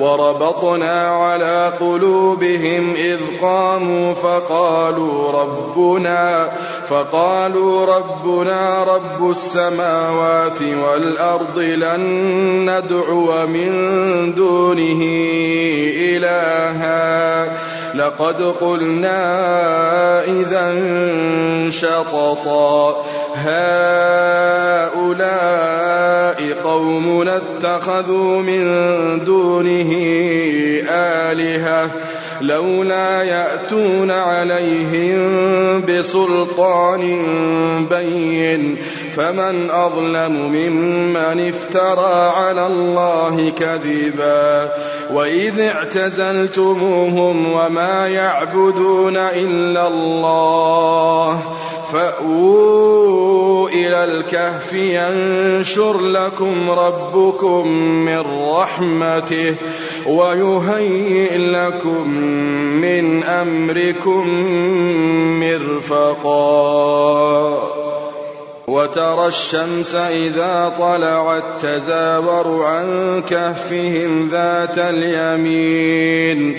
وربطنا على قلوبهم إذ قاموا فقالوا ربنا فقالوا ربنا رب السماوات والأرض لن ندعو من دونه إلها. لقد قلنا إذا شططا. هؤلاء قومنا اتخذوا من دونه آلهة لولا يأتون عليهم بسلطان بين فمن أظلم ممن افترى على الله كذبا وإذ اعتزلتموهم وما يعبدون إلا الله فأووا إلى الكهف ينشر لكم ربكم من رحمته ويهيئ لكم من أمركم مرفقا. وترى الشمس إذا طلعت تزاور عن كهفهم ذات اليمين.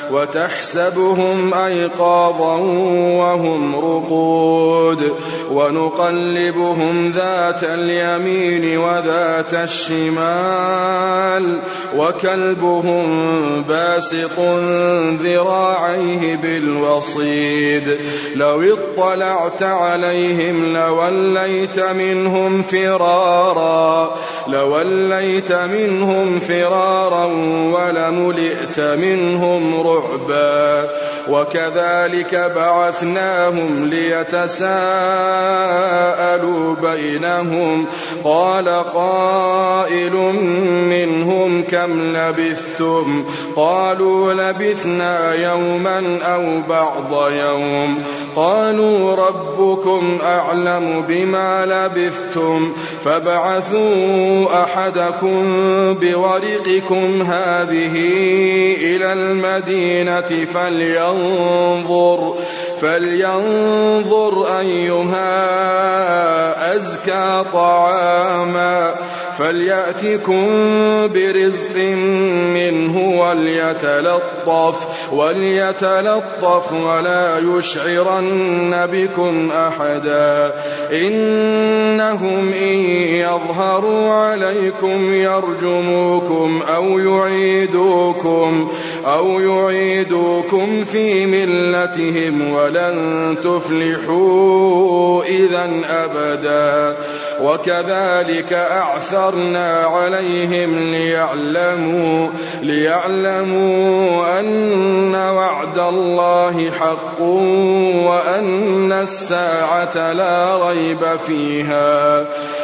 وتحسبهم أيقاظا وهم رقود ونقلبهم ذات اليمين وذات الشمال وكلبهم باسط ذراعيه بالوصيد لو اطلعت عليهم لوليت منهم فرارا لوليت منهم فرارا ولملئت منهم رعبا شعبا وكذلك بعثناهم ليتساءلوا بينهم. قال قائل منهم كم لبثتم؟ قالوا لبثنا يوما أو بعض يوم. قالوا ربكم أعلم بما لبثتم. فابعثوا أحدكم بورقكم هذه إلى المدينة فلينظر فلينظر أيها أزكى طعاما. فليأتكم برزق منه وليتلطف وليتلطف ولا يشعرن بكم أحدا. إنهم إن يظهروا عليكم يرجموكم أو يعيدوكم أو يعيدوكم في ملتهم ولن تفلحوا إذا أبدا. وكذلك أعثرنا عليهم ليعلموا ليعلموا أن وعد الله حق وأن الساعة لا ريب فيها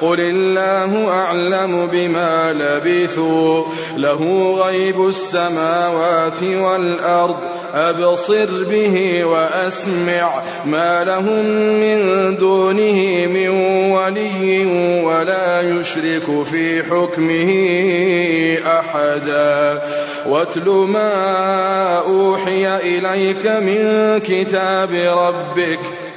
قل الله أعلم بما لبثوا له غيب السماوات والأرض أبصر به وأسمع ما لهم من دونه من ولي ولا يشرك في حكمه أحدا واتل ما أوحي إليك من كتاب ربك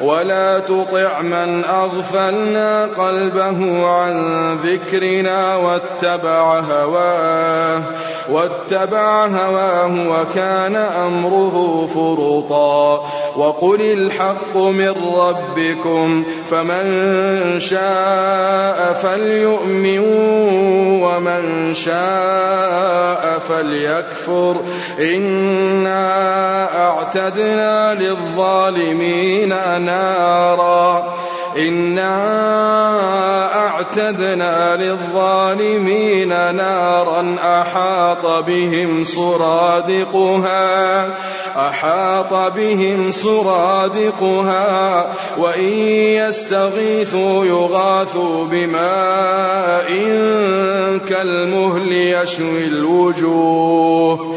ولا تطع من أغفلنا قلبه عن ذكرنا واتبع هواه. واتبع هواه وكان أمره فرطا وقل الحق من ربكم فمن شاء فليؤمن ومن شاء فليكفر إنا أعتدنا للظالمين نارا إنا أعتدنا للظالمين نارا أحاط بهم سرادقها أحاط بهم سرادقها وإن يستغيثوا يغاثوا بماء كالمهل يشوي الوجوه.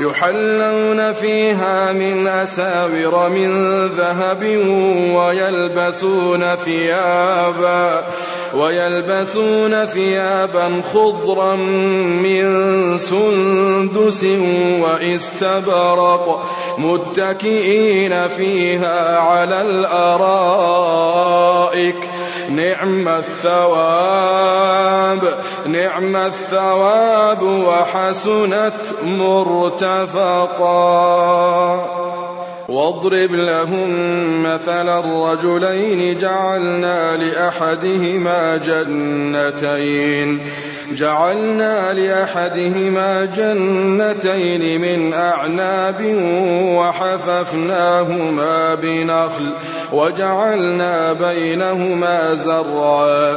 يحلون فيها من أساور من ذهب ويلبسون ثيابا ويلبسون ثيابا خضرا من سندس واستبرق متكئين فيها على الأرائك. نعم الثواب نعم الثواب وحسنت مرتفقا. واضرب لهم مثل الرجلين جعلنا لأحدهما جنتين. جعلنا لأحدهما جنتين من أعناب وحففناهما بنخل وجعلنا بينهما زرعا.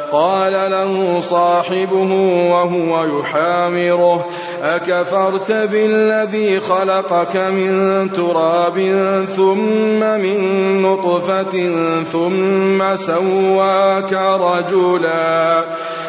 قال له صاحبه وهو يحامره أكفرت بالذي خلقك من تراب ثم من نطفة ثم سواك رجلا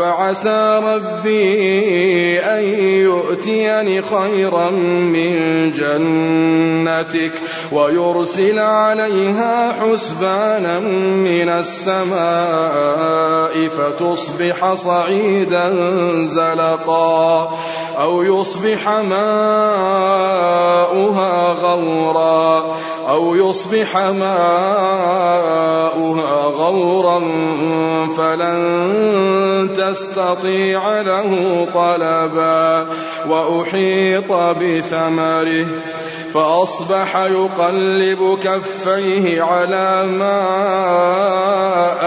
فعسى ربي أن يؤتيني خيرا من جنتك ويرسل عليها حسبانا من السماء فتصبح صعيدا زلقا أو يصبح ماؤها غورا أو يصبح ماؤها غورا فلن تستطيع له طلبا وأحيط بثمره فأصبح يقلب كفيه على ما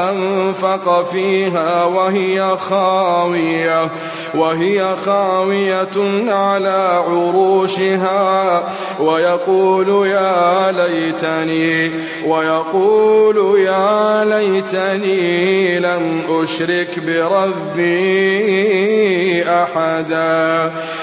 أنفق فيها وهي خاوية وهي خاوية على عروشها. ويقول يا ليتني ويقول يا ليتني لم أشرك بربي أحدا.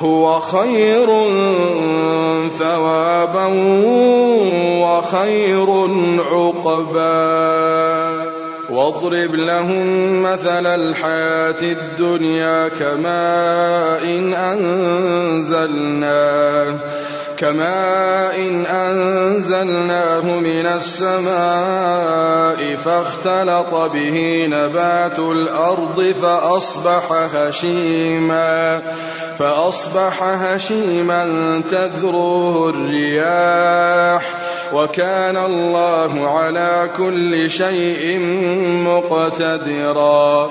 هو خير ثوابا وخير عقبا. واضرب لهم مثل الحياة الدنيا كماء إن أنزلناه. كماء أنزلناه من السماء فاختلط به نبات الأرض فأصبح هشيما فأصبح هشيما تذروه الرياح وكان الله على كل شيء مقتدرا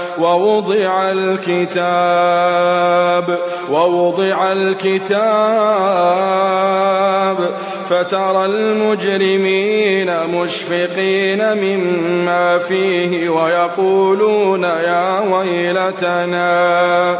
ووضع الكتاب ووضع الكتاب. فترى المجرمين مشفقين مما فيه ويقولون يا ويلتنا.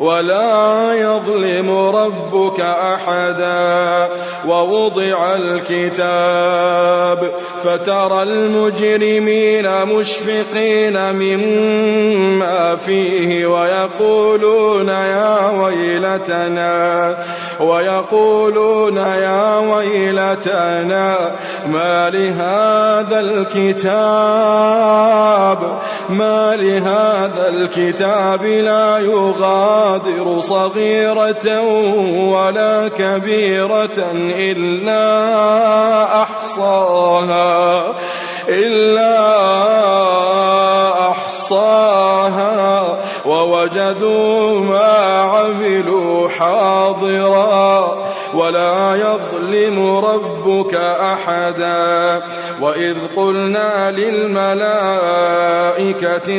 ولا يظلم ربك أحدا. ووضع الكتاب فترى المجرمين مشفقين مما فيه ويقولون يا ويلتنا ويقولون يا ويلتنا ما لهذا الكتاب؟ ما لهذا الكتاب لا يغادر صغيرة ولا كبيرة إلا أحصاها إلا أحصاها ووجدوا ما عملوا حاضرا ولا يظلم ربك أحدا. وإذ قلنا للملائكة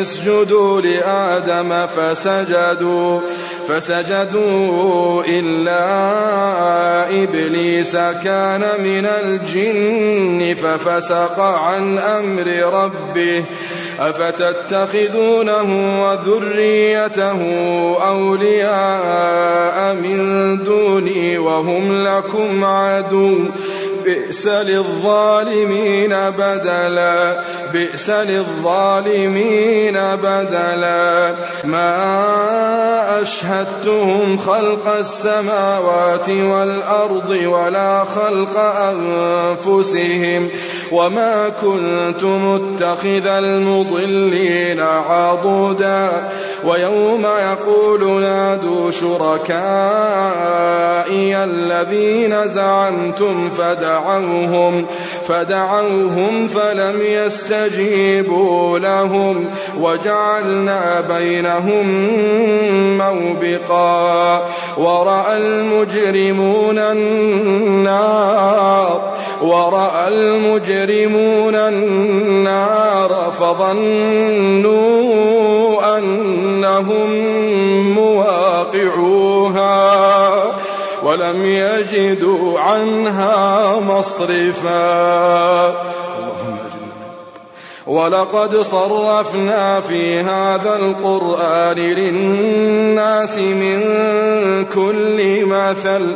اسجدوا لآدم فسجدوا فسجدوا إلا إبليس كان من الجن ففسق عن أمر ربه. أفتتخذونه وذريته أولياء من دوني وهم لكم عدو بئس للظالمين بدلا بئس للظالمين بدلا ما أشهدتهم خلق السماوات والأرض ولا خلق أنفسهم وما كنت متخذ المضلين عضدا ويوم يقول نادوا شركائي الذين زعمتم فدعوهم فدعوهم فلم يستجيبوا لهم وجعلنا بينهم موبقا ورأى المجرمون النار ورأى المجرمون النار فظنوا أنهم مواقعوها ولم يجدوا عنها مصرفا. ولقد صرفنا في هذا القرآن للناس من كل مثل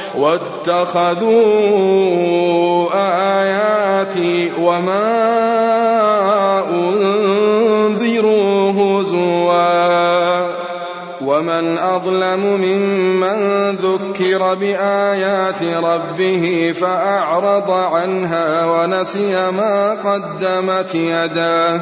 واتخذوا آياتي وما أنذروا هزوا. ومن أظلم ممن ذكر بآيات ربه فأعرض عنها ونسي ما قدمت يداه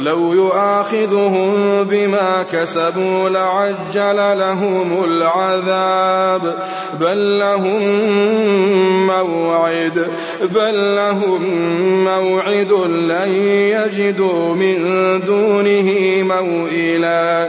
لو يؤاخذهم بما كسبوا لعجل لهم العذاب. بل لهم موعد بل لهم موعد لن يجدوا من دونه موئلا.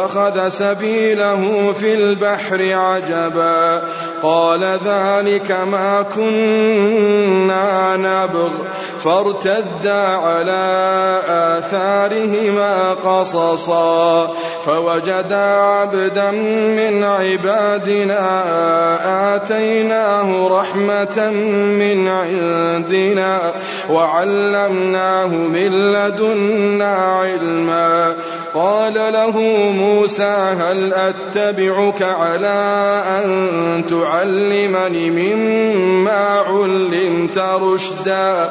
واتخذ سبيله في البحر عجبا قال ذلك ما كنا نبغ فارتدا على آثارهما قصصا فوجدا عبدا من عبادنا آتيناه رحمة من عندنا وعلمناه من لدنا علما قال له موسى هل أتبعك على أن تعلمني مما علمت رشدا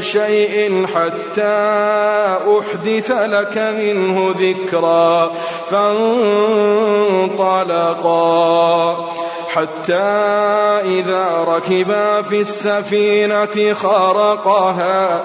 شيء حتى أحدث لك منه ذكرا فانطلقا. حتى إذا ركبا في السفينة خرقها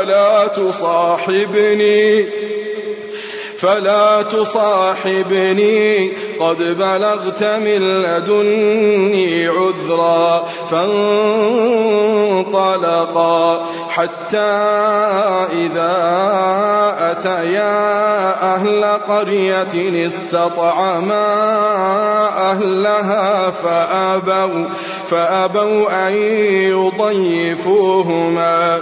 تصاحبني فلا تصاحبني. قد بلغت من لدني عذرا فانطلقا حتى إذا أتيا أهل قرية استطعما أهلها فأبوا فأبوا أن يضيفوهما.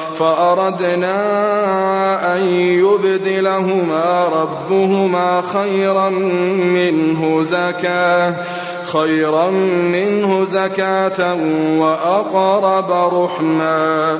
فأردنا أن يبدلهما ربهما خيرا منه زكاة خيرا منه زكاة وأقرب رحما.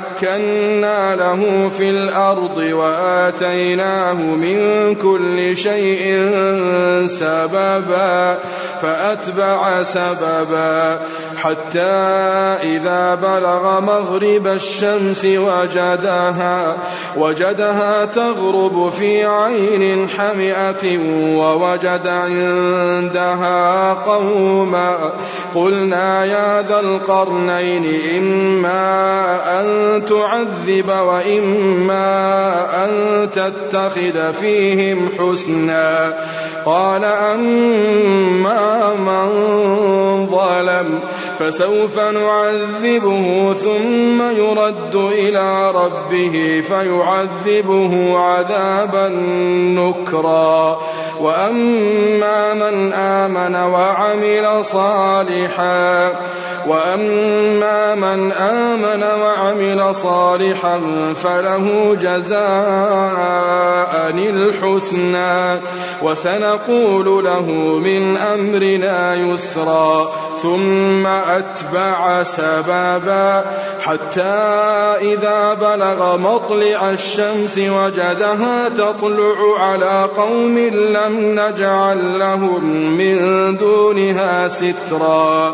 مكنا له في الأرض وآتيناه من كل شيء سببا فأتبع سببا. حتى إذا بلغ مغرب الشمس وجدها وجدها تغرب في عين حمئة ووجد عندها قوما. قلنا يا ذا القرنين إما أن تعذب وإما أن تتخذ فيهم حسنا قال أما من ظلم فسوف نعذبه ثم يرد إلى ربه فيعذبه عذابا نكرا وأما من آمن وعمل صالحا وأما من آمن وعمل صالحا فله جزاء الحسنى وسنقول له من أمرنا يسرا ثم أتبع سبابا حتى إذا بلغ مطلع الشمس وجدها تطلع على قوم لم نجعل لهم من دونها سترا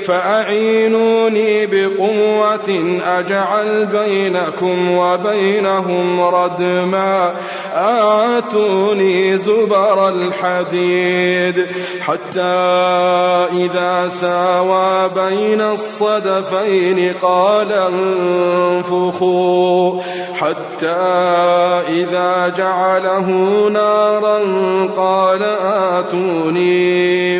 فأعينوني بقوة أجعل بينكم وبينهم ردما. آتوني زبر الحديد حتى إذا ساوى بين الصدفين قال انفخوا. حتى إذا جعله نارا قال آتوني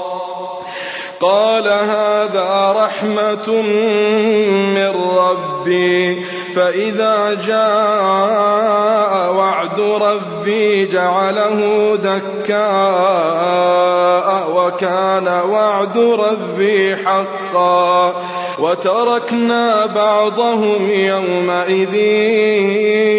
قال هذا رحمة من ربي فإذا جاء وعد ربي جعله دكاء وكان وعد ربي حقا. وتركنا بعضهم يومئذ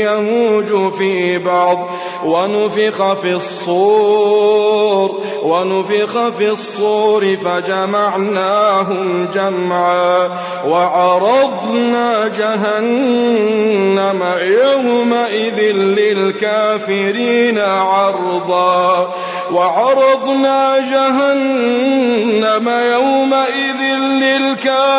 يموج في بعض ونفخ في الصور ونفخ في الصور فجمعناهم جمعا وعرضنا جهنم يومئذ للكافرين عرضا وعرضنا جهنم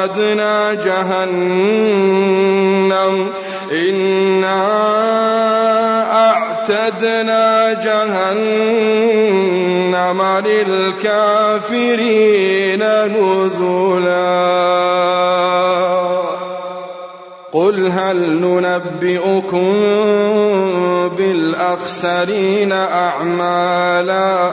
أعتدنا جهنم. إنا أعتدنا جهنم للكافرين نزلا. قل هل ننبئكم بالأخسرين أعمالا؟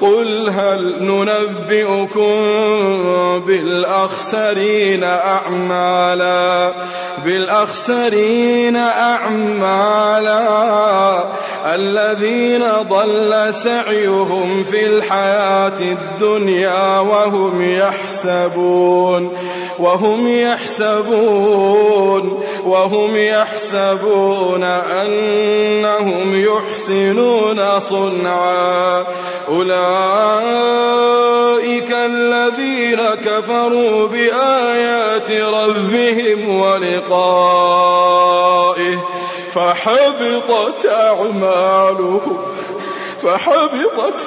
قل هل ننبئكم بالأخسرين أعمالا؟ بالأخسرين أعمالا. الذين ضل سعيهم في الحياة الدنيا وهم يحسبون. وهم يحسبون وهم يحسبون أنهم يحسنون صنعا. أولئك الذين كفروا بآيات ربهم ولقائه فحبطت أعمالهم فحبطت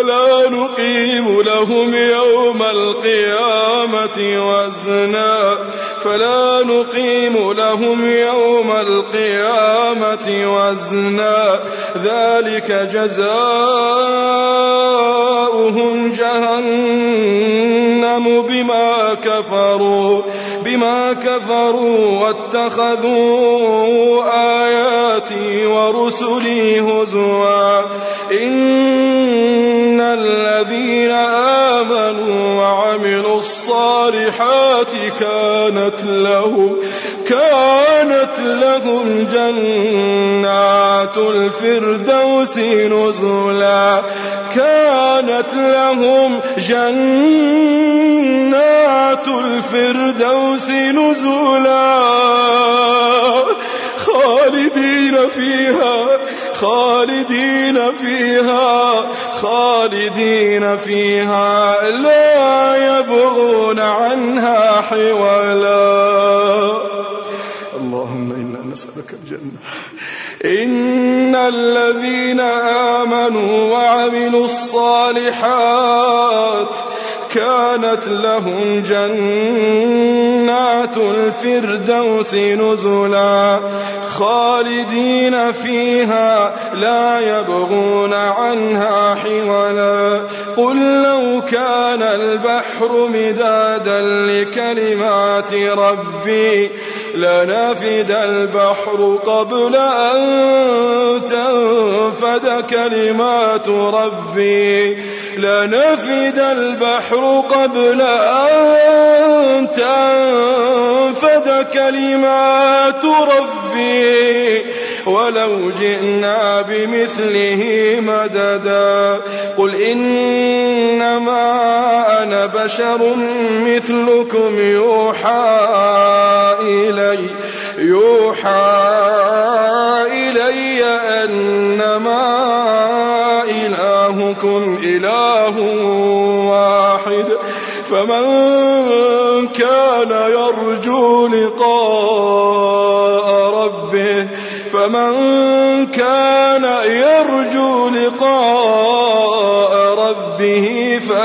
فلا نقيم لهم يوم القيامة وزنا فلا نقيم لهم يوم القيامة وزنا ذلك جزاؤهم جهنم بما كفروا بما كفروا واتخذوا آياتي ورسلي هزوا. إن الذين آمنوا وعملوا الصالحات كانت لهم كانت لهم جنات الفردوس نزلا. كانت لهم جنات الفردوس نزلا. خالدين فيها خالدين فيها خالدين فيها. لا يبغون عنها حولا. نسألك الجنة. إن الذين آمنوا وعملوا الصالحات كانت لهم جنات الفردوس نزلا خالدين فيها لا يبغون عنها حولا. قل لو كان البحر مدادا لكلمات ربي لنفد البحر قبل أن تنفد كلمات ربي. لنفد البحر قبل أن تنفد كلمات ربي. ولو جئنا بمثله مددا. قل إنما أنا بشر مثلكم يوحى إلي يوحى إلي أنما إلهكم إله واحد. فمن كان يرجو لقاء